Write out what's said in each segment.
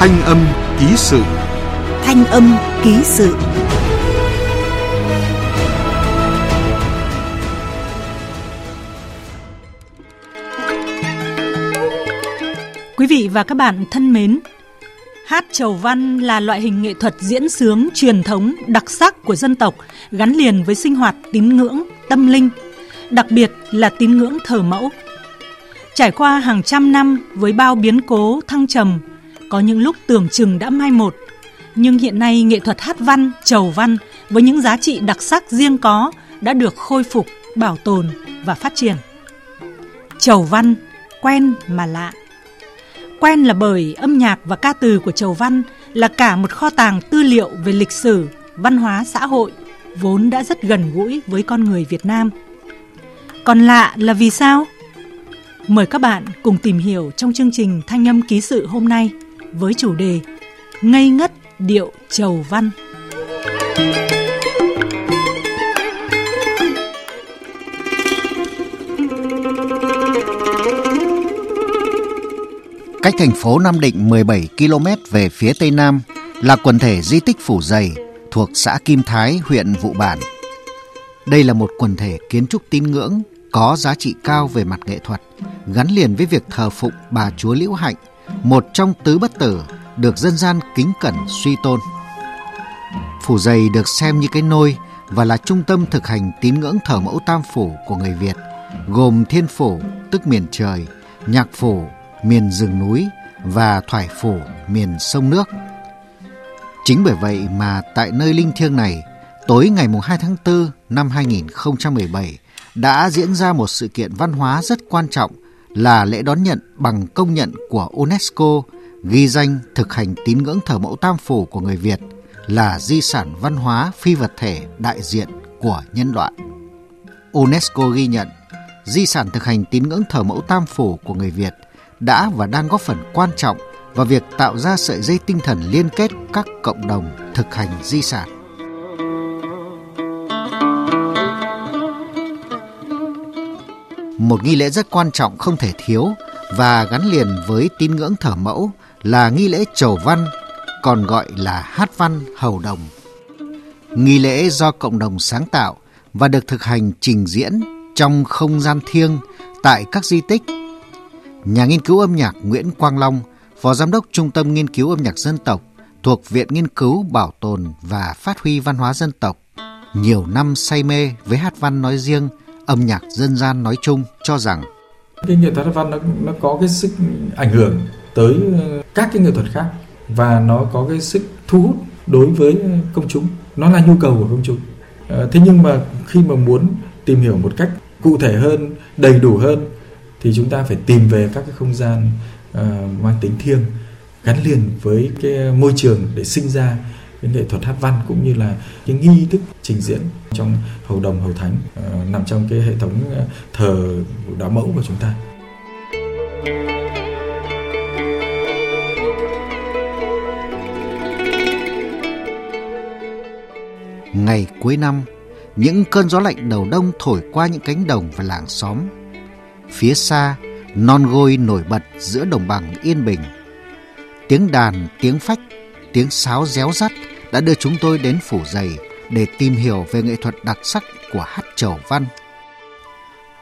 Thanh âm ký sự Thanh âm ký sự Quý vị và các bạn thân mến, Hát chầu văn là loại hình nghệ thuật diễn sướng truyền thống đặc sắc của dân tộc gắn liền với sinh hoạt tín ngưỡng, tâm linh, đặc biệt là tín ngưỡng thờ mẫu. Trải qua hàng trăm năm với bao biến cố thăng trầm, có những lúc tưởng chừng đã mai một, nhưng hiện nay nghệ thuật hát văn, chầu văn với những giá trị đặc sắc riêng có đã được khôi phục, bảo tồn và phát triển. Chầu văn quen mà lạ Quen là bởi âm nhạc và ca từ của Chầu Văn là cả một kho tàng tư liệu về lịch sử, văn hóa xã hội, vốn đã rất gần gũi với con người Việt Nam. Còn lạ là vì sao? Mời các bạn cùng tìm hiểu trong chương trình Thanh âm ký sự hôm nay với chủ đề Ngây ngất điệu Chầu Văn. Cách thành phố Nam Định 17 km về phía tây nam là quần thể di tích Phủ Dày thuộc xã Kim Thái, huyện Vụ Bản. Đây là một quần thể kiến trúc tín ngưỡng có giá trị cao về mặt nghệ thuật, gắn liền với việc thờ phụng bà Chúa Liễu Hạnh, một trong tứ bất tử được dân gian kính cẩn suy tôn. Phủ Dày được xem như cái nôi và là trung tâm thực hành tín ngưỡng thờ mẫu tam phủ của người Việt, gồm Thiên Phủ, tức miền trời, Nhạc Phủ, miền rừng núi và thoải phủ miền sông nước. Chính bởi vậy mà tại nơi linh thiêng này, tối ngày 2 tháng 4 năm 2017 đã diễn ra một sự kiện văn hóa rất quan trọng là lễ đón nhận bằng công nhận của UNESCO, ghi danh thực hành tín ngưỡng thờ mẫu tam phủ của người Việt là di sản văn hóa phi vật thể đại diện của nhân loại. UNESCO ghi nhận, di sản thực hành tín ngưỡng thờ mẫu tam phủ của người Việt – đã và đang góp phần quan trọng vào việc tạo ra sợi dây tinh thần liên kết các cộng đồng thực hành di sản. Một nghi lễ rất quan trọng không thể thiếu và gắn liền với tín ngưỡng thờ mẫu là nghi lễ chầu văn, còn gọi là hát văn hầu đồng. Nghi lễ do cộng đồng sáng tạo và được thực hành trình diễn trong không gian thiêng tại các di tích Nhà nghiên cứu âm nhạc Nguyễn Quang Long, Phó Giám đốc Trung tâm Nghiên cứu âm nhạc dân tộc thuộc Viện Nghiên cứu Bảo tồn và Phát huy Văn hóa Dân tộc, nhiều năm say mê với hát văn nói riêng, âm nhạc dân gian nói chung cho rằng cái nghệ thuật hát văn nó nó có cái sức ảnh hưởng tới ờ, các cái nghệ thuật khác và nó có cái sức thu hút đối với công chúng. Nó là nhu cầu của công chúng. Ờ, thế nhưng mà khi mà muốn tìm hiểu một cách cụ thể hơn đầy đủ hơn thì chúng ta phải tìm về các cái không gian uh, mang tính thiêng gắn liền với cái môi trường để sinh ra cái nghệ thuật hát văn cũng như là cái nghi thức trình diễn trong hầu đồng hầu thánh uh, nằm trong cái hệ thống ờ, thờ đạo mẫu của chúng ta. Ngày cuối năm, những cơn gió lạnh đầu đông thổi qua những cánh đồng và làng xóm Phía xa, non gôi nổi bật giữa đồng bằng yên bình. Tiếng đàn, tiếng phách, tiếng sáo réo rắt đã đưa chúng tôi đến phủ dày để tìm hiểu về nghệ thuật đặc sắc của hát trầu văn.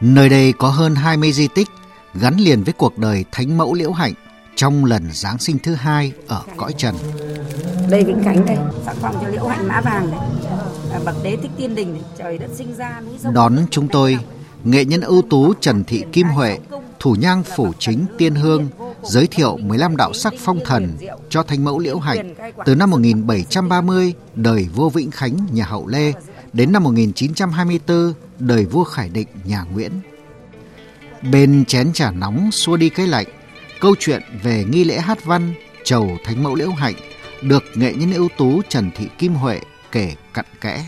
Nơi đây có hơn 20 di tích gắn liền với cuộc đời Thánh Mẫu Liễu Hạnh trong lần Giáng sinh thứ hai ở cõi trần. Đây Vĩnh Khánh đây, sắc phong cho Liễu Hạnh mã vàng đấy. Bậc đế thích tiên đình, trời đất sinh ra núi sông. Đón chúng tôi nghệ nhân ưu tú Trần Thị Kim Huệ, thủ nhang phủ chính Tiên Hương, giới thiệu 15 đạo sắc phong thần cho Thánh mẫu Liễu Hạnh từ năm 1730 đời vua Vĩnh Khánh nhà Hậu Lê đến năm 1924 đời vua Khải Định nhà Nguyễn. Bên chén trà nóng xua đi cái lạnh, câu chuyện về nghi lễ hát văn chầu Thánh mẫu Liễu Hạnh được nghệ nhân ưu tú Trần Thị Kim Huệ kể cặn kẽ.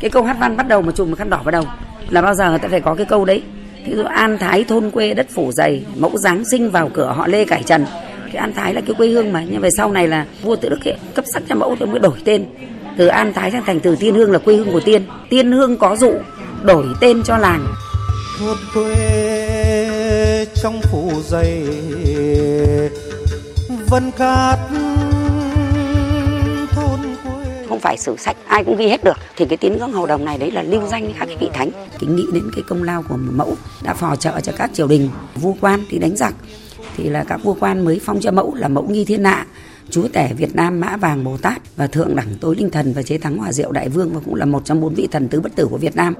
Cái câu hát văn bắt đầu mà chùm khăn đỏ vào đầu là bao giờ người ta phải có cái câu đấy ví dụ an thái thôn quê đất phủ dày mẫu giáng sinh vào cửa họ lê cải trần. Cái an thái là cái quê hương mà nhưng về sau này là vua tự đức ấy, cấp sắc cho mẫu thì mới đổi tên. Từ an thái sang thành từ tiên hương là quê hương của tiên. Tiên hương có dụ đổi tên cho làng. Thôn quê trong phủ dày vân cát phải sử sách ai cũng ghi hết được. Thì cái tín ngưỡng hầu đồng này đấy là lưu danh các cái vị thánh. Kính nghĩ đến cái công lao của mẫu đã phò trợ cho các triều đình vua quan đi đánh giặc. Thì là các vua quan mới phong cho mẫu là mẫu nghi thiên hạ chúa tể Việt Nam Mã Vàng Bồ Tát và thượng đẳng tối linh thần và chế thắng hòa diệu đại vương và cũng là một trong bốn vị thần tứ bất tử của Việt Nam.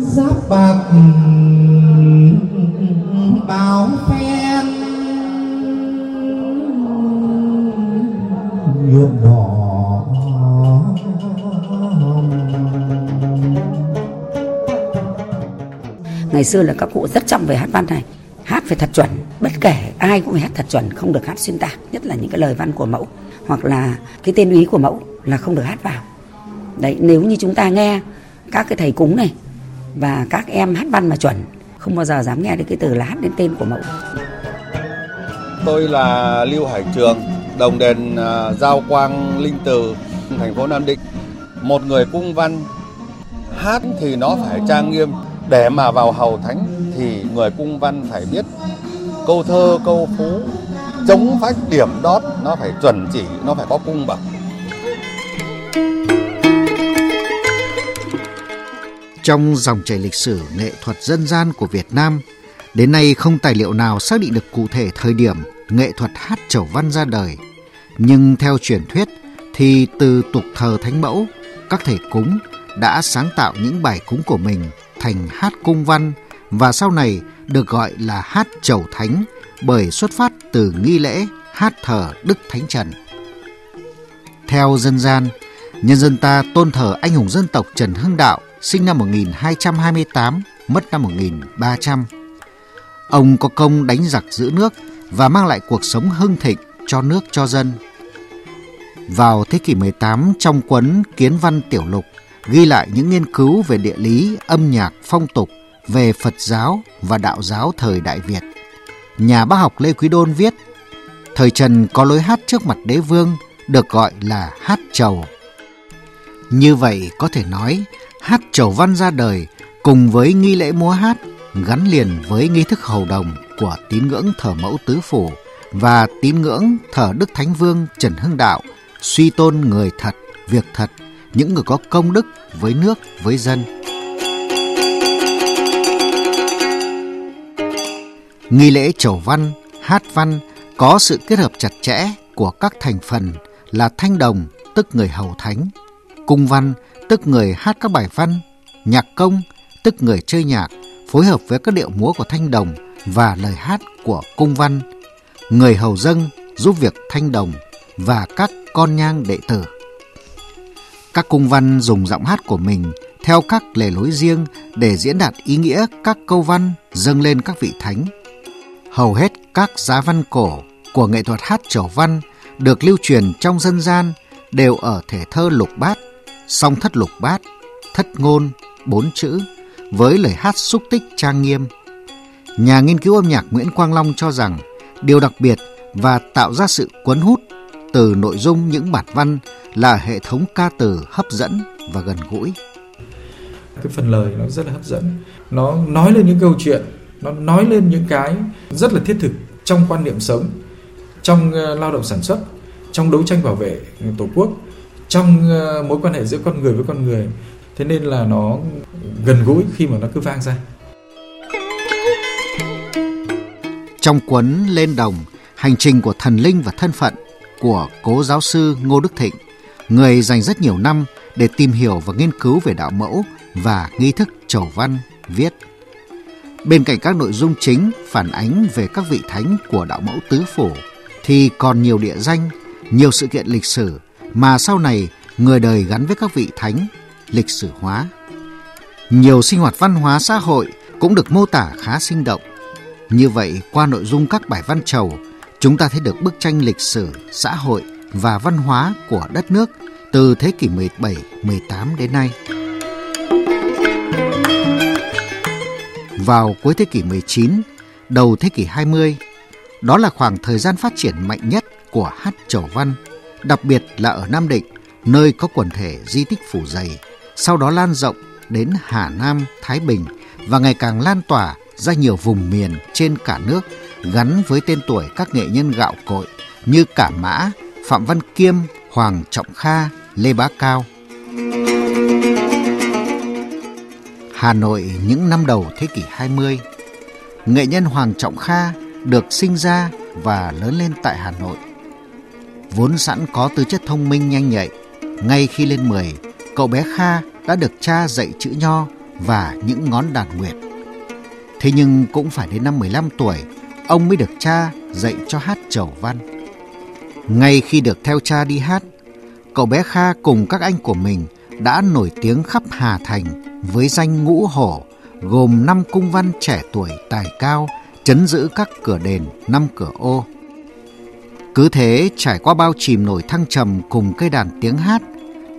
giáp bạc ngày xưa là các cụ rất trọng về hát văn này. Hát phải thật chuẩn. Bất kể ai cũng phải hát thật chuẩn không được hát xuyên tạc nhất là những cái lời văn của mẫu. Hoặc là cái tên úy của mẫu là không được hát vào. Đấy nếu như chúng ta nghe các cái thầy cúng này và các em hát văn mà chuẩn không bao giờ dám nghe được cái từ là hát đến tên của mẫu. Tôi là lưu hải trường đồng đền uh, giao quang linh từ thành phố nam định. Một người cung văn hát thì nó phải trang nghiêm. Để mà vào hầu thánh thì người cung văn phải biết câu thơ câu phú chống phách điểm đót nó phải chuẩn chỉ nó phải có cung bậc. Trong dòng chảy lịch sử nghệ thuật dân gian của Việt Nam, đến nay không tài liệu nào xác định được cụ thể thời điểm nghệ thuật hát chầu văn ra đời. Nhưng theo truyền thuyết thì từ tục thờ thánh mẫu, các thầy cúng đã sáng tạo những bài cúng của mình thành hát cung văn và sau này được gọi là hát chầu thánh bởi xuất phát từ nghi lễ hát thờ Đức Thánh Trần. Theo dân gian, nhân dân ta tôn thờ anh hùng dân tộc Trần Hưng Đạo sinh năm 1228, mất năm 1300. Ông có công đánh giặc giữ nước và mang lại cuộc sống hưng thịnh cho nước cho dân. Vào thế kỷ 18 trong cuốn Kiến văn tiểu lục ghi lại những nghiên cứu về địa lý, âm nhạc, phong tục, về Phật giáo và đạo giáo thời Đại Việt. Nhà bác học Lê Quý Đôn viết, thời Trần có lối hát trước mặt đế vương được gọi là hát trầu. Như vậy có thể nói hát trầu văn ra đời cùng với nghi lễ múa hát gắn liền với nghi thức hầu đồng của tín ngưỡng thờ mẫu tứ phủ và tín ngưỡng thờ Đức Thánh Vương Trần Hưng Đạo suy tôn người thật, việc thật, những người có công đức với nước, với dân. Nghi lễ chầu văn, hát văn có sự kết hợp chặt chẽ của các thành phần là thanh đồng, tức người hầu thánh, cung văn, tức người hát các bài văn, nhạc công, tức người chơi nhạc, phối hợp với các điệu múa của thanh đồng và lời hát của cung văn, người hầu dân giúp việc thanh đồng và các con nhang đệ tử. Các cung văn dùng giọng hát của mình theo các lề lối riêng để diễn đạt ý nghĩa các câu văn dâng lên các vị thánh. Hầu hết các giá văn cổ của nghệ thuật hát trầu văn được lưu truyền trong dân gian đều ở thể thơ lục bát, song thất lục bát, thất ngôn, bốn chữ, với lời hát xúc tích trang nghiêm. Nhà nghiên cứu âm nhạc Nguyễn Quang Long cho rằng điều đặc biệt và tạo ra sự cuốn hút từ nội dung những bản văn là hệ thống ca từ hấp dẫn và gần gũi. Cái phần lời nó rất là hấp dẫn, nó nói lên những câu chuyện, nó nói lên những cái rất là thiết thực trong quan niệm sống, trong ờ, lao động sản xuất, trong đấu tranh bảo vệ tổ quốc, trong ờ, mối quan hệ giữa con người với con người. Thế nên là nó gần gũi khi mà nó cứ vang ra. Trong cuốn Lên Đồng, hành trình của thần linh và thân phận của cố giáo sư Ngô Đức Thịnh, người dành rất nhiều năm để tìm hiểu và nghiên cứu về đạo mẫu và nghi thức chầu văn, viết. Bên cạnh các nội dung chính phản ánh về các vị thánh của đạo mẫu tứ phủ, thì còn nhiều địa danh, nhiều sự kiện lịch sử mà sau này người đời gắn với các vị thánh, lịch sử hóa. Nhiều sinh hoạt văn hóa xã hội cũng được mô tả khá sinh động. Như vậy, qua nội dung các bài văn trầu, chúng ta thấy được bức tranh lịch sử, xã hội và văn hóa của đất nước từ thế kỷ 17, 18 đến nay. Vào cuối thế kỷ 19, đầu thế kỷ 20, đó là khoảng thời gian phát triển mạnh nhất của hát trầu văn, đặc biệt là ở Nam Định, nơi có quần thể di tích phủ dày, sau đó lan rộng đến Hà Nam, Thái Bình và ngày càng lan tỏa ra nhiều vùng miền trên cả nước gắn với tên tuổi các nghệ nhân gạo cội như Cả Mã, Phạm Văn Kiêm, Hoàng Trọng Kha, Lê Bá Cao. Hà Nội những năm đầu thế kỷ 20 Nghệ nhân Hoàng Trọng Kha được sinh ra và lớn lên tại Hà Nội. Vốn sẵn có tư chất thông minh nhanh nhạy, ngay khi lên 10, cậu bé Kha đã được cha dạy chữ nho và những ngón đàn nguyệt. Thế nhưng cũng phải đến năm 15 tuổi, ông mới được cha dạy cho hát chầu văn. Ngay khi được theo cha đi hát, cậu bé Kha cùng các anh của mình đã nổi tiếng khắp Hà Thành với danh ngũ hổ, gồm năm cung văn trẻ tuổi tài cao, chấn giữ các cửa đền, năm cửa ô. Cứ thế trải qua bao chìm nổi thăng trầm cùng cây đàn tiếng hát,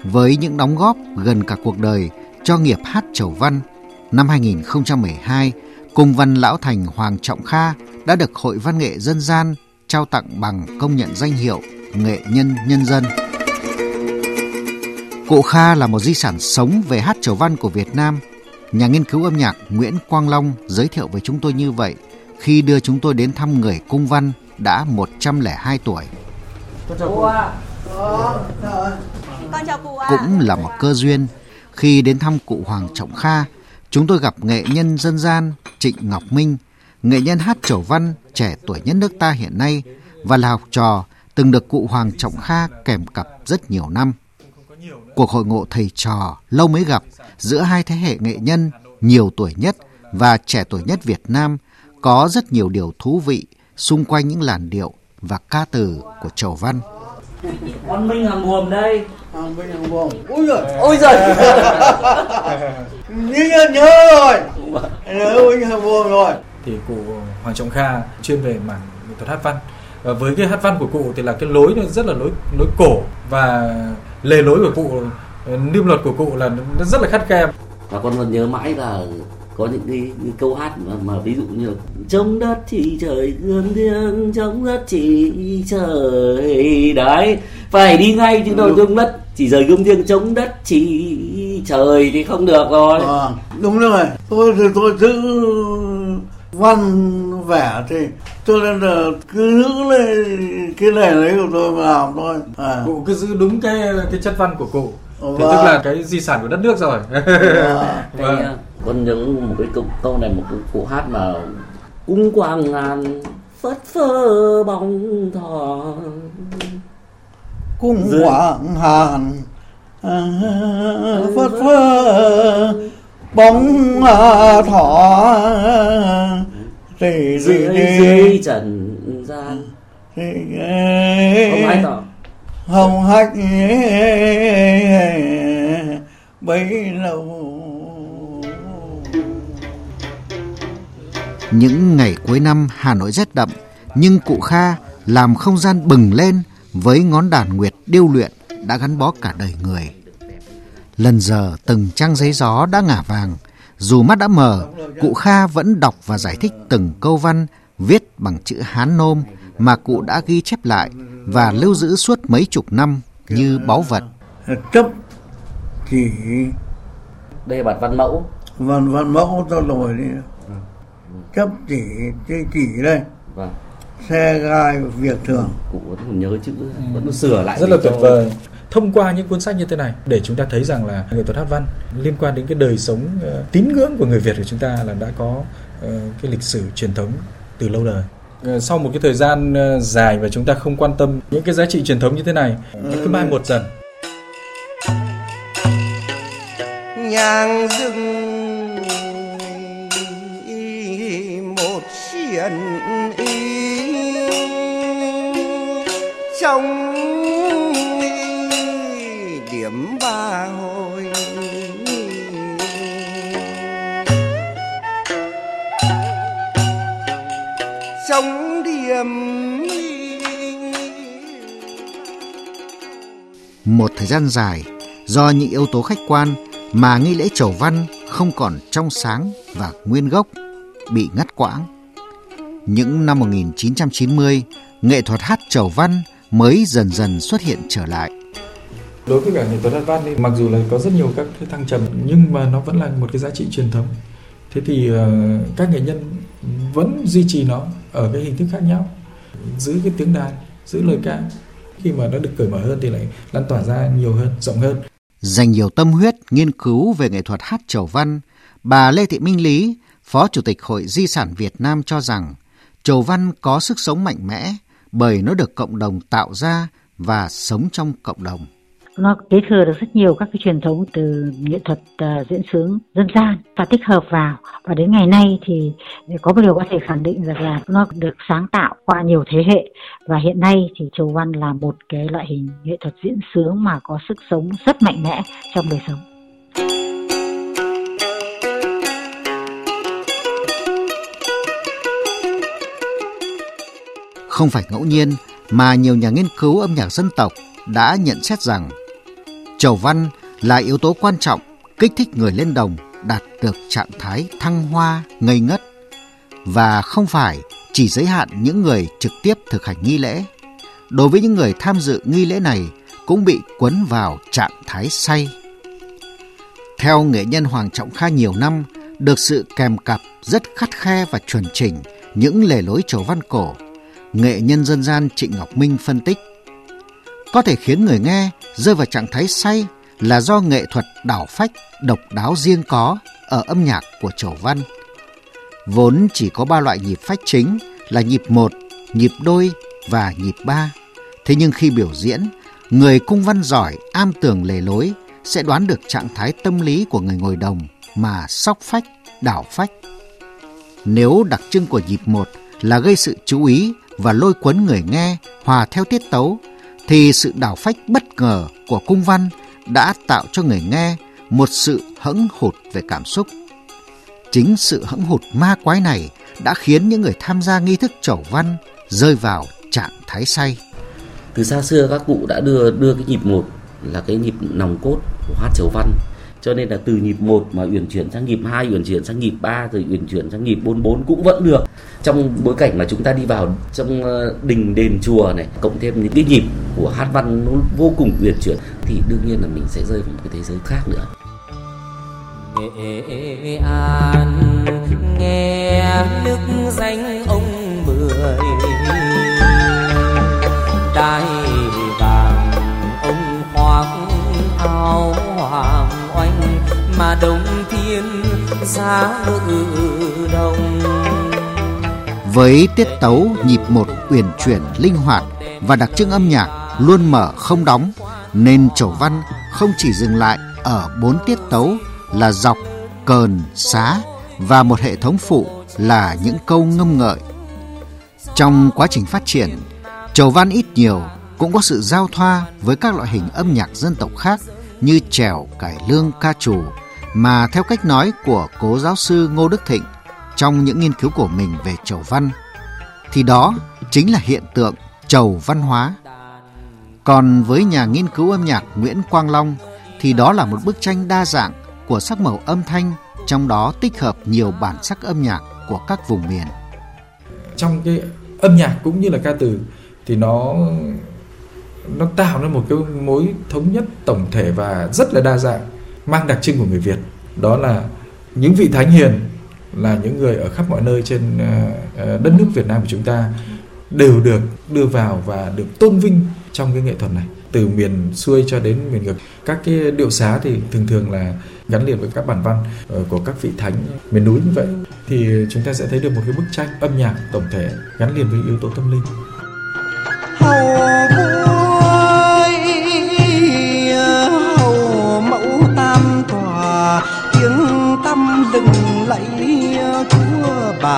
với những đóng góp gần cả cuộc đời cho nghiệp hát chầu văn, năm 2012, Cung văn Lão Thành Hoàng Trọng Kha đã được Hội Văn nghệ Dân gian trao tặng bằng công nhận danh hiệu Nghệ nhân Nhân dân. Cụ Kha là một di sản sống về hát chầu văn của Việt Nam. Nhà nghiên cứu âm nhạc Nguyễn Quang Long giới thiệu với chúng tôi như vậy khi đưa chúng tôi đến thăm người cung văn đã 102 tuổi. Cũng là một cơ duyên khi đến thăm cụ Hoàng Trọng Kha, chúng tôi gặp nghệ nhân dân gian Trịnh Ngọc Minh, nghệ nhân hát chầu văn trẻ tuổi nhất nước ta hiện nay và là học trò từng được cụ Hoàng Trọng Kha kèm cặp rất nhiều năm. Cuộc hội ngộ thầy trò lâu mới gặp giữa hai thế hệ nghệ nhân nhiều tuổi nhất và trẻ tuổi nhất Việt Nam có rất nhiều điều thú vị xung quanh những làn điệu và ca từ của Chầu Văn. Con Minh hàng buồm đây. Hàng Minh hàng buồm. Ôi giời. Ôi giời. nhớ nhớ rồi. Nhớ Minh hàng buồm rồi. Thì cụ Hoàng Trọng Kha chuyên về mảng nghệ thuật hát văn. Và với cái hát văn của cụ thì là cái lối nó rất là lối lối cổ và lề lối của cụ niêm luật của cụ là nó rất là khắt khe. Và con còn nhớ mãi là có những cái, cái câu hát mà, mà ví dụ như trong đất thì trời gương thiêng trong đất chỉ trời đấy phải đi ngay chứ đâu trong đất chỉ rời gương thiêng chống đất chỉ trời thì không được rồi. À, đúng rồi. Tôi thì tôi giữ văn vẻ thì cho nên là cứ giữ lên cái này lấy của tôi mà làm thôi. À. cụ cứ giữ đúng cái cái chất văn của cụ. Thì tức là cái di sản của đất nước rồi. Vâng. À, con nhớ một cái câu, câu này một cái cụ hát mà cung quang ngàn phất phơ bóng thọ cung quang hàn phất phơ bóng thọ thì dưới, dưới trần gian. Không ai tỏ. hồng hách bấy lâu. Những ngày cuối năm Hà Nội rét đậm nhưng cụ Kha làm không gian bừng lên với ngón đàn nguyệt điêu luyện đã gắn bó cả đời người. Lần giờ từng trang giấy gió đã ngả vàng, dù mắt đã mờ, cụ Kha vẫn đọc và giải thích từng câu văn viết bằng chữ Hán nôm mà cụ đã ghi chép lại và lưu giữ suốt mấy chục năm như báu vật. Chấp chỉ đây bản văn mẫu. Văn văn mẫu tôi rồi đi. Chấp chỉ chỉ, chỉ đây. Vâng. Xe gai việc thường. Cụ vẫn nhớ chữ, vẫn sửa lại. Rất là tuyệt vời thông qua những cuốn sách như thế này để chúng ta thấy rằng là nghệ thuật hát văn liên quan đến cái đời sống uh, tín ngưỡng của người Việt của chúng ta là đã có uh, cái lịch sử truyền thống từ lâu đời. Ờ, sau một cái thời gian dài và chúng ta không quan tâm những cái giá trị truyền thống như thế này nó cứ mai một dần nhang rừng một xiển trong điểm ba hồi sống điểm một thời gian dài do những yếu tố khách quan mà nghi lễ chầu văn không còn trong sáng và nguyên gốc bị ngắt quãng. Những năm 1990, nghệ thuật hát chầu văn mới dần dần xuất hiện trở lại. Đối với cả nghệ thuật hát văn thì mặc dù là có rất nhiều các cái thăng trầm nhưng mà nó vẫn là một cái giá trị truyền thống. Thế thì uh, các nghệ nhân vẫn duy trì nó ở cái hình thức khác nhau giữ cái tiếng đàn giữ lời ca. Khi mà nó được cởi mở hơn thì lại lan tỏa ra nhiều hơn rộng hơn. Dành nhiều tâm huyết nghiên cứu về nghệ thuật hát chầu văn bà Lê Thị Minh Lý phó chủ tịch hội di sản Việt Nam cho rằng chầu văn có sức sống mạnh mẽ bởi nó được cộng đồng tạo ra và sống trong cộng đồng nó kế thừa được rất nhiều các cái truyền thống từ nghệ thuật uh, diễn sướng dân gian và tích hợp vào. Và đến ngày nay thì có một điều có thể khẳng định rằng là nó được sáng tạo qua nhiều thế hệ. Và hiện nay thì chầu văn là một cái loại hình nghệ thuật diễn sướng mà có sức sống rất mạnh mẽ trong đời sống. Không phải ngẫu nhiên mà nhiều nhà nghiên cứu âm nhạc dân tộc đã nhận xét rằng Chầu văn là yếu tố quan trọng kích thích người lên đồng đạt được trạng thái thăng hoa, ngây ngất và không phải chỉ giới hạn những người trực tiếp thực hành nghi lễ. Đối với những người tham dự nghi lễ này cũng bị quấn vào trạng thái say. Theo nghệ nhân Hoàng Trọng Kha nhiều năm, được sự kèm cặp rất khắt khe và chuẩn chỉnh những lề lối chầu văn cổ, nghệ nhân dân gian Trịnh Ngọc Minh phân tích có thể khiến người nghe rơi vào trạng thái say là do nghệ thuật đảo phách độc đáo riêng có ở âm nhạc của Chầu Văn. Vốn chỉ có ba loại nhịp phách chính là nhịp một, nhịp đôi và nhịp ba. Thế nhưng khi biểu diễn, người cung văn giỏi am tường lề lối sẽ đoán được trạng thái tâm lý của người ngồi đồng mà sóc phách, đảo phách. Nếu đặc trưng của nhịp một là gây sự chú ý và lôi cuốn người nghe hòa theo tiết tấu thì sự đảo phách bất ngờ của cung văn đã tạo cho người nghe một sự hững hụt về cảm xúc. Chính sự hững hụt ma quái này đã khiến những người tham gia nghi thức chầu văn rơi vào trạng thái say. Từ xa xưa, các cụ đã đưa đưa cái nhịp một là cái nhịp nòng cốt của hát chầu văn cho nên là từ nhịp 1 mà uyển chuyển sang nhịp 2, uyển chuyển sang nhịp 3 rồi uyển chuyển sang nhịp 44 cũng vẫn được. Trong bối cảnh mà chúng ta đi vào trong ờ, đình đền chùa này, cộng thêm những cái nhịp của hát văn nó vô cùng uyển chuyển thì đương nhiên là mình sẽ rơi vào một cái thế giới khác nữa. Nghệ An nghe nước danh ông mười đai vàng ông khoác áo hoàng mà đồng thiên giá ngự đồng với tiết tấu nhịp một uyển chuyển linh hoạt và đặc trưng âm nhạc luôn mở không đóng nên chầu văn không chỉ dừng lại ở bốn tiết tấu là dọc, cờn, xá và một hệ thống phụ là những câu ngâm ngợi. Trong quá trình phát triển, chầu văn ít nhiều cũng có sự giao thoa với các loại hình âm nhạc dân tộc khác như trèo, cải lương, ca trù mà theo cách nói của cố giáo sư Ngô Đức Thịnh trong những nghiên cứu của mình về chầu văn thì đó chính là hiện tượng chầu văn hóa. Còn với nhà nghiên cứu âm nhạc Nguyễn Quang Long thì đó là một bức tranh đa dạng của sắc màu âm thanh, trong đó tích hợp nhiều bản sắc âm nhạc của các vùng miền. Trong cái âm nhạc cũng như là ca từ thì nó nó tạo ra một cái mối thống nhất tổng thể và rất là đa dạng mang đặc trưng của người Việt. Đó là những vị thánh hiền là những người ở khắp mọi nơi trên ờ, ờ, đất nước Việt Nam của chúng ta đều được đưa vào và được tôn vinh trong cái nghệ thuật này. Từ miền xuôi cho đến miền ngược. Các cái điệu xá thì thường thường là gắn liền với các bản văn ờ, của các vị thánh miền núi như vậy. Thì chúng ta sẽ thấy được một cái bức tranh âm nhạc tổng thể gắn liền với yếu tố tâm linh.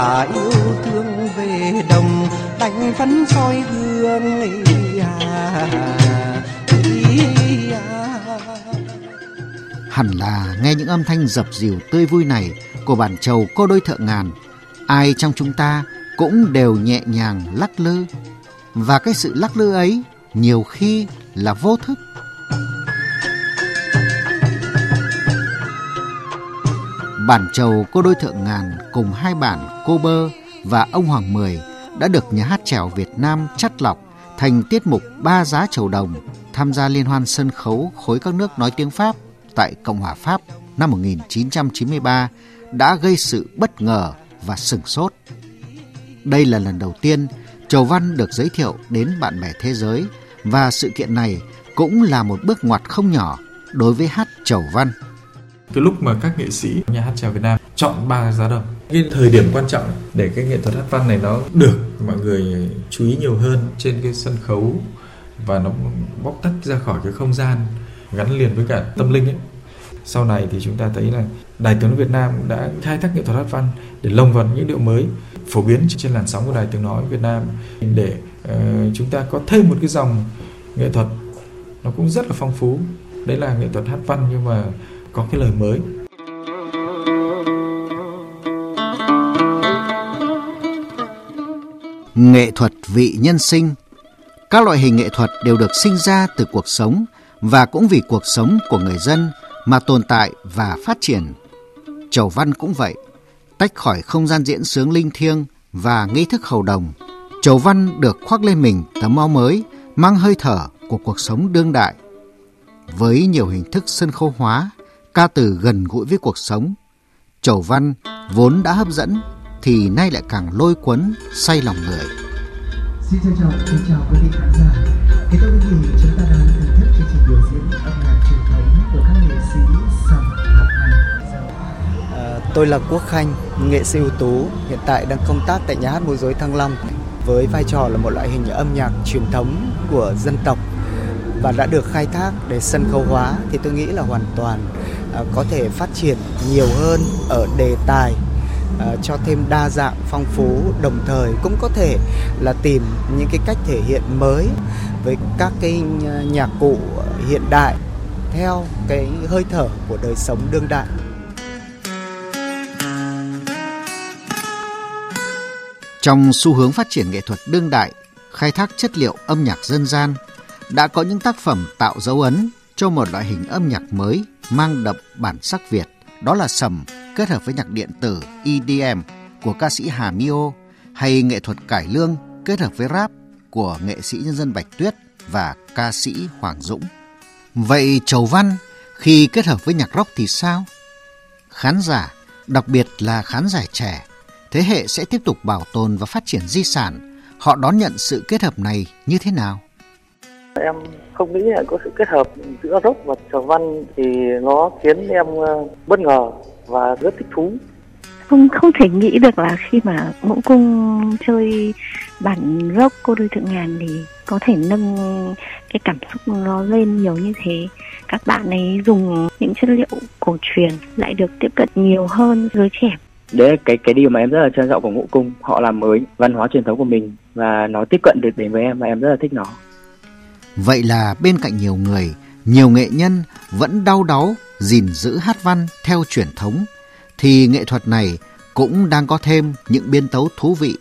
Chúa yêu thương về đồng đánh phấn soi hương ý à, ý à. Hẳn là nghe những âm thanh dập dìu tươi vui này của bản trầu cô đôi thợ ngàn, ai trong chúng ta cũng đều nhẹ nhàng lắc lư. Và cái sự lắc lư ấy nhiều khi là vô thức. Bản trầu cô đôi thợ ngàn cùng hai bản cô bơ và ông Hoàng Mười đã được nhà hát trèo Việt Nam chắt lọc thành tiết mục ba giá trầu đồng, tham gia liên hoan sân khấu khối các nước nói tiếng Pháp tại Cộng hòa Pháp năm 1993 đã gây sự bất ngờ và sửng sốt. Đây là lần đầu tiên Chầu Văn được giới thiệu đến bạn bè thế giới và sự kiện này cũng là một bước ngoặt không nhỏ đối với hát Chầu Văn. Cái lúc mà các nghệ sĩ nhà hát trèo Việt Nam chọn ba giá đồng, cái thời điểm quan trọng để cái nghệ thuật hát văn này nó được mọi người chú ý nhiều hơn trên cái sân khấu và nó bóc tách ra khỏi cái không gian gắn liền với cả tâm linh ấy. Sau này thì chúng ta thấy là Đài tiếng nói Việt Nam đã khai thác nghệ thuật hát văn để lồng vào những điệu mới phổ biến trên làn sóng của Đài tiếng nói Việt Nam để uh, chúng ta có thêm một cái dòng nghệ thuật nó cũng rất là phong phú. Đấy là nghệ thuật hát văn nhưng mà có cái lời mới. Nghệ thuật vị nhân sinh Các loại hình nghệ thuật đều được sinh ra từ cuộc sống và cũng vì cuộc sống của người dân mà tồn tại và phát triển. Chầu văn cũng vậy, tách khỏi không gian diễn sướng linh thiêng và nghi thức hầu đồng. Chầu văn được khoác lên mình tấm áo mới, mang hơi thở của cuộc sống đương đại. Với nhiều hình thức sân khấu hóa, ca từ gần gũi với cuộc sống, chầu văn vốn đã hấp dẫn thì nay lại càng lôi cuốn say lòng người. Xin trân trọng kính chào quý vị khán giả. Kính thưa quý vị, chúng ta đang thưởng thức chương trình biểu diễn âm nhạc truyền thống của các nghệ sĩ Sầm Ngọc Anh. À, tôi là Quốc Khanh, nghệ sĩ ưu tú, hiện tại đang công tác tại nhà hát múa rối Thăng Long với vai trò là một loại hình âm nhạc truyền thống của dân tộc và đã được khai thác để sân khấu hóa thì tôi nghĩ là hoàn toàn À, có thể phát triển nhiều hơn ở đề tài à, cho thêm đa dạng phong phú đồng thời cũng có thể là tìm những cái cách thể hiện mới với các cái nhạc cụ hiện đại theo cái hơi thở của đời sống đương đại. Trong xu hướng phát triển nghệ thuật đương đại, khai thác chất liệu âm nhạc dân gian, đã có những tác phẩm tạo dấu ấn cho một loại hình âm nhạc mới mang đậm bản sắc Việt, đó là sầm kết hợp với nhạc điện tử EDM của ca sĩ Hà Mio hay nghệ thuật cải lương kết hợp với rap của nghệ sĩ nhân dân Bạch Tuyết và ca sĩ Hoàng Dũng. Vậy Chầu Văn khi kết hợp với nhạc rock thì sao? Khán giả, đặc biệt là khán giả trẻ, thế hệ sẽ tiếp tục bảo tồn và phát triển di sản. Họ đón nhận sự kết hợp này như thế nào? Em không nghĩ là có sự kết hợp giữa rock và trầu văn thì nó khiến em ờ, bất ngờ và rất thích thú. Không không thể nghĩ được là khi mà ngũ cung chơi bản rock cô đôi thượng ngàn thì có thể nâng cái cảm xúc nó lên nhiều như thế. Các bạn ấy dùng những chất liệu cổ truyền lại được tiếp cận nhiều hơn giới trẻ. Đấy là cái cái điều mà em rất là trân trọng của ngũ cung. Họ làm mới văn hóa truyền thống của mình và nó tiếp cận được đến với em và em rất là thích nó vậy là bên cạnh nhiều người nhiều nghệ nhân vẫn đau đáu gìn giữ hát văn theo truyền thống thì nghệ thuật này cũng đang có thêm những biên tấu thú vị.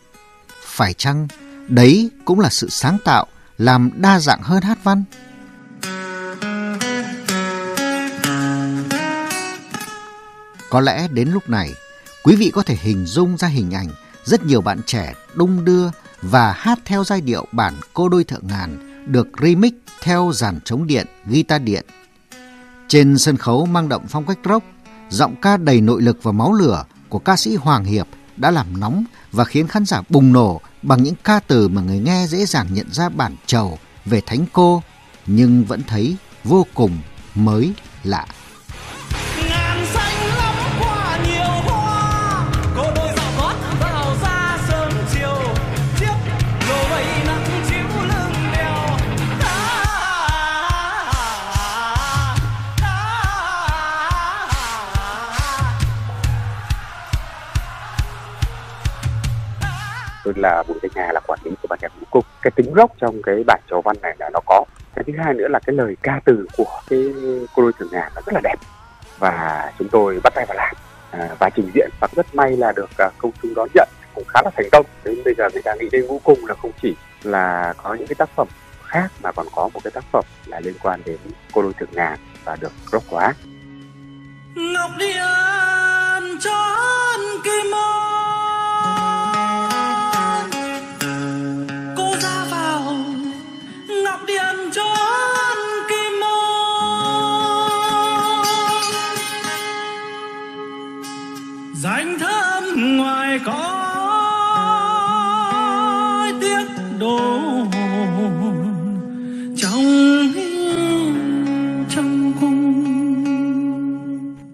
Phải chăng đấy cũng là sự sáng tạo làm đa dạng hơn hát văn? Có lẽ đến lúc này, quý vị có thể hình dung ra hình ảnh rất nhiều bạn trẻ đung đưa và hát theo giai điệu bản cô đôi thợ ngàn được remix theo dàn trống điện, guitar điện. Trên sân khấu mang đậm phong cách rock, giọng ca đầy nội lực và máu lửa của ca sĩ Hoàng Hiệp đã làm nóng và khiến khán giả bùng nổ bằng những ca từ mà người nghe dễ dàng nhận ra bản trầu về thánh cô nhưng vẫn thấy vô cùng mới lạ. Là bùi thanh hà là quản lý của ban nhạc vũ cung cái tính gốc trong cái bản chầu văn này là nó có. Cái thứ hai nữa là cái lời ca từ của cái cô đôi thường ngàn nó rất là đẹp. Và chúng tôi bắt tay vào làm. À, và trình diễn và rất may là được à, công chúng đón nhận cũng khá là thành công. Đến bây giờ người ta nghĩ đến vũ cung là không chỉ là có những cái tác phẩm khác mà còn có một cái tác phẩm là liên quan đến cô đôi thượng ngàn và được rock quá. Ngọc ngọc điện chốn kim môn danh thơm ngoài có tiếc đồ trong trong cung.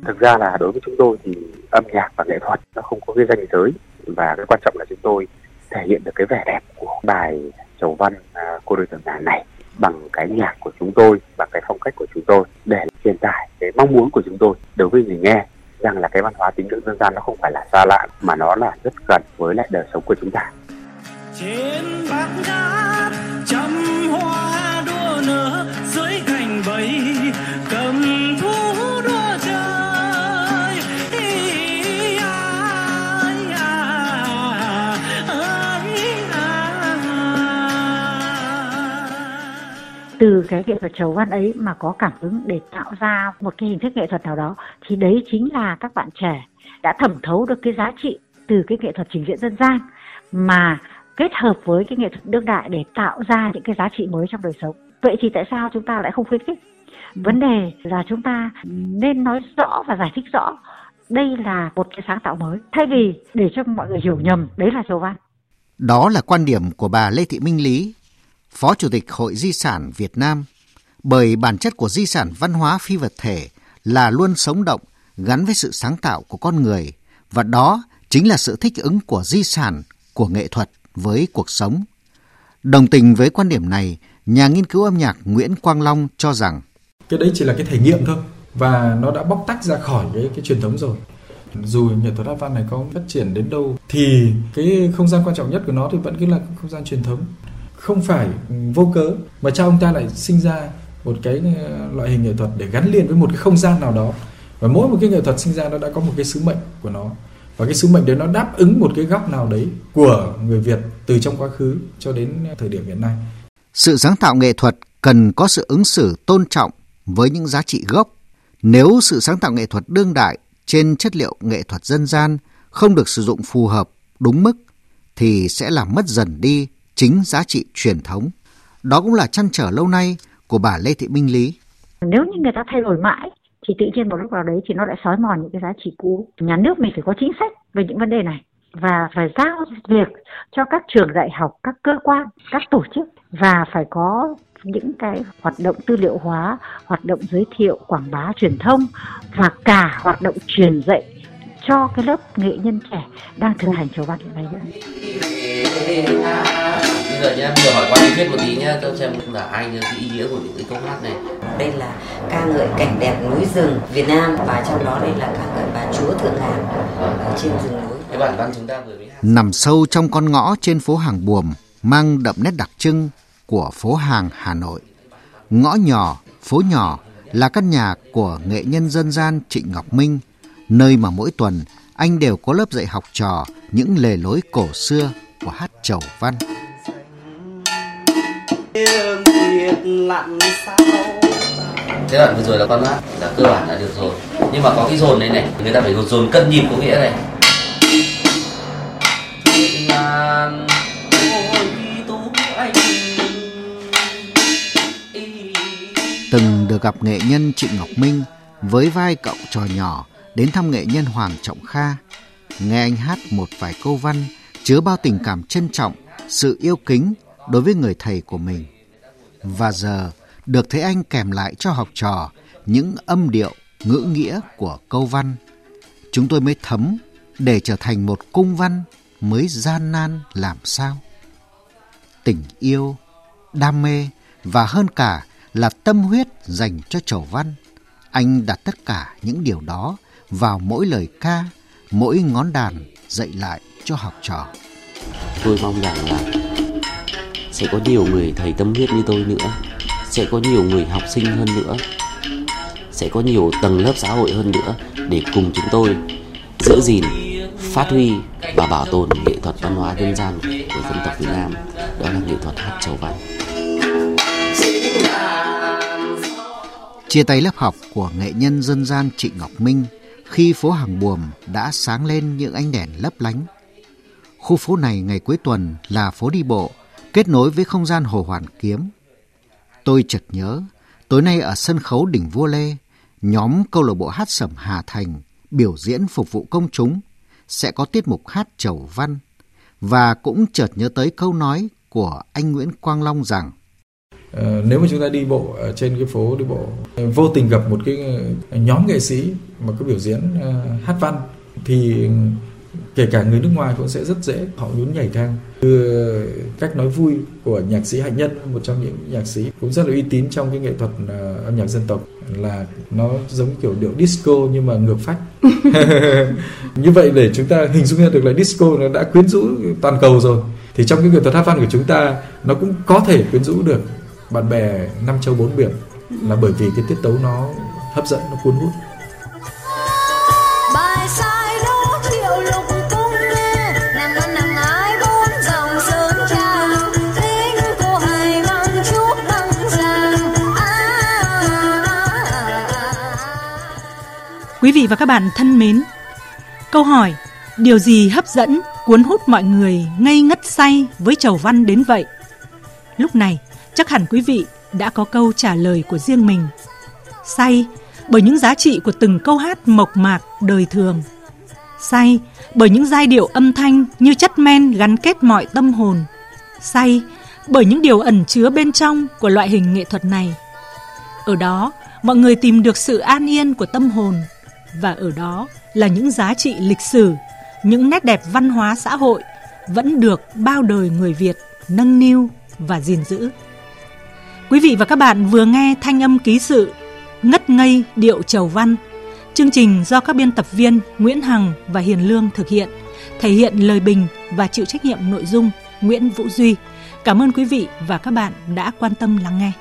Thực ra là đối với chúng tôi thì âm nhạc và nghệ thuật nó không có cái danh giới, và cái quan trọng là chúng tôi thể hiện được cái vẻ đẹp của bài chầu văn à, cô đơn tưởng ngàn này bằng cái nhạc của chúng tôi và cái phong cách của chúng tôi để truyền tải cái mong muốn của chúng tôi đối với người nghe rằng là cái văn hóa tín ngưỡng dân gian nó không phải là xa lạ mà nó là rất gần với lại đời sống của chúng ta. Trên bát ngát trăm hoa đua nở dưới cành bầy từ cái nghệ thuật chầu văn ấy mà có cảm hứng để tạo ra một cái hình thức nghệ thuật nào đó thì đấy chính là các bạn trẻ đã thẩm thấu được cái giá trị từ cái nghệ thuật trình diễn dân gian mà kết hợp với cái nghệ thuật đương đại để tạo ra những cái giá trị mới trong đời sống. Vậy thì tại sao chúng ta lại không khuyến khích? Vấn đề là chúng ta nên nói rõ và giải thích rõ đây là một cái sáng tạo mới. Thay vì để cho mọi người hiểu nhầm đấy là chầu văn Đó là quan điểm của bà Lê Thị Minh Lý, Phó Chủ tịch Hội Di sản Việt Nam. Bởi bản chất của di sản văn hóa phi vật thể là luôn sống động, gắn với sự sáng tạo của con người, và đó chính là sự thích ứng của di sản, của nghệ thuật với cuộc sống. Đồng tình với quan điểm này, nhà nghiên cứu âm nhạc Nguyễn Quang Long cho rằng cái đấy chỉ là cái thể nghiệm thôi và nó đã bóc tách ra khỏi cái cái truyền thống rồi dù nghệ thuật hát văn này có phát triển đến đâu thì cái không gian quan trọng nhất của nó thì vẫn cứ là không gian truyền thống không phải vô cớ mà cha ông ta lại sinh ra một cái ờ, loại hình nghệ thuật để gắn liền với một cái không gian nào đó. Và mỗi một cái nghệ thuật sinh ra nó đã có một cái sứ mệnh của nó. Và cái sứ mệnh đấy nó đáp ứng một cái góc nào đấy của người Việt từ trong quá khứ cho đến thời điểm hiện nay. Sự sáng tạo nghệ thuật cần có sự ứng xử tôn trọng với những giá trị gốc. Nếu sự sáng tạo nghệ thuật đương đại trên chất liệu nghệ thuật dân gian không được sử dụng phù hợp, đúng mức, thì sẽ làm mất dần đi chính giá trị truyền thống. Đó cũng là chăn trở lâu nay của bà Lê Thị Minh Lý. nếu như người ta thay đổi mãi, thì tự nhiên một lúc nào đấy thì nó lại xói mòn những cái giá trị cũ nhà nước mình phải có chính sách về những vấn đề này và phải giao việc cho các trường đại học, các cơ quan, các tổ chức và phải có những cái hoạt động tư liệu hóa, hoạt động giới thiệu, quảng bá truyền thông và cả hoạt động truyền dạy cho cái lớp nghệ nhân trẻ đang thực hành chầu văn hiện nay nữa. bây giờ nhá vừa hỏi qua lý thuyết một tí nhá tôi xem là ai nhớ cái ý nghĩa của những cái câu hát này đây là ca ngợi cảnh đẹp núi rừng Việt Nam và trong đó đây là ca ngợi bà chúa thượng ngàn ở trên rừng núi cái bản văn chúng ta vừa mới hát Nằm sâu trong con ngõ trên phố Hàng Buồm mang đậm nét đặc trưng của phố hàng Hà Nội. Ngõ nhỏ, phố nhỏ là căn nhà của nghệ nhân dân gian Trịnh Ngọc Minh, nơi mà mỗi tuần anh đều có lớp dạy học trò những lề lối cổ xưa của hát chầu văn. thế đoạn vừa rồi là con hát là cơ bản là được rồi. Nhưng mà có cái dồn này này người ta phải dồn dồn cân nhịp có nghĩa này. Từng được gặp nghệ nhân Trịnh Ngọc Minh với vai cậu trò nhỏ đến thăm nghệ nhân Hoàng Trọng Kha. Nghe anh hát một vài câu văn chứa bao tình cảm trân trọng, sự yêu kính đối với người thầy của mình. Và giờ được thấy anh kèm lại cho học trò những âm điệu, ngữ nghĩa của câu văn. Chúng tôi mới thấm để trở thành một cung văn mới gian nan làm sao. Tình yêu, đam mê và hơn cả là tâm huyết dành cho chầu văn. Anh đặt tất cả những điều đó vào mỗi lời ca, mỗi ngón đàn dạy lại cho học trò. tôi mong rằng là sẽ có nhiều người thầy tâm huyết như tôi nữa sẽ có nhiều người học sinh hơn nữa sẽ có nhiều tầng lớp xã hội hơn nữa để cùng chúng tôi giữ gìn phát huy và bảo tồn nghệ thuật văn hóa dân gian của dân tộc Việt Nam đó là nghệ thuật hát chầu văn Chia tay lớp học của nghệ nhân dân gian Trịnh Ngọc Minh khi phố Hàng Buồm đã sáng lên những ánh đèn lấp lánh. Khu phố này ngày cuối tuần là phố đi bộ, kết nối với không gian Hồ Hoàn Kiếm. Tôi chợt nhớ, tối nay ở sân khấu đỉnh Vua Lê, nhóm câu lạc bộ hát sẩm Hà Thành biểu diễn phục vụ công chúng sẽ có tiết mục hát chầu văn và cũng chợt nhớ tới câu nói của anh Nguyễn Quang Long rằng Ờ, nếu mà chúng ta đi bộ ở trên cái phố đi bộ, vô tình gặp một cái ờ, nhóm nghệ sĩ mà có biểu diễn ờ, hát văn, thì kể cả người nước ngoài cũng sẽ rất dễ, họ nhún nhảy theo từ cách nói vui của nhạc sĩ hạnh nhân, một trong những nhạc sĩ cũng rất là uy tín trong cái nghệ thuật âm nhạc dân tộc, là nó giống kiểu điệu disco nhưng mà ngược phách. Như vậy để chúng ta hình dung ra được là disco nó đã quyến rũ toàn cầu rồi, thì trong cái nghệ thuật hát văn của chúng ta, nó cũng có thể quyến rũ được bạn bè năm châu bốn biển là bởi vì cái tiết tấu nó hấp dẫn nó cuốn hút. Chút băng giang Quý vị và các bạn thân mến, câu hỏi điều gì hấp dẫn, cuốn hút mọi người ngây ngất say với Chầu Văn đến vậy? Lúc này, chắc hẳn quý vị đã có câu trả lời của riêng mình. Say bởi những giá trị của từng câu hát mộc mạc đời thường. Say bởi những giai điệu âm thanh như chất men gắn kết mọi tâm hồn. Say bởi những điều ẩn chứa bên trong của loại hình nghệ thuật này. Ở đó, mọi người tìm được sự an yên của tâm hồn và ở đó là những giá trị lịch sử, những nét đẹp văn hóa xã hội vẫn được bao đời người Việt nâng niu và gìn giữ. Quý vị và các bạn vừa nghe thanh âm ký sự Ngất ngây điệu trầu văn, Chương trình do các biên tập viên Nguyễn Hằng và Hiền Lương thực hiện, Thể hiện lời bình và chịu trách nhiệm nội dung Nguyễn Vũ Duy Cảm ơn quý vị và các bạn đã quan tâm lắng nghe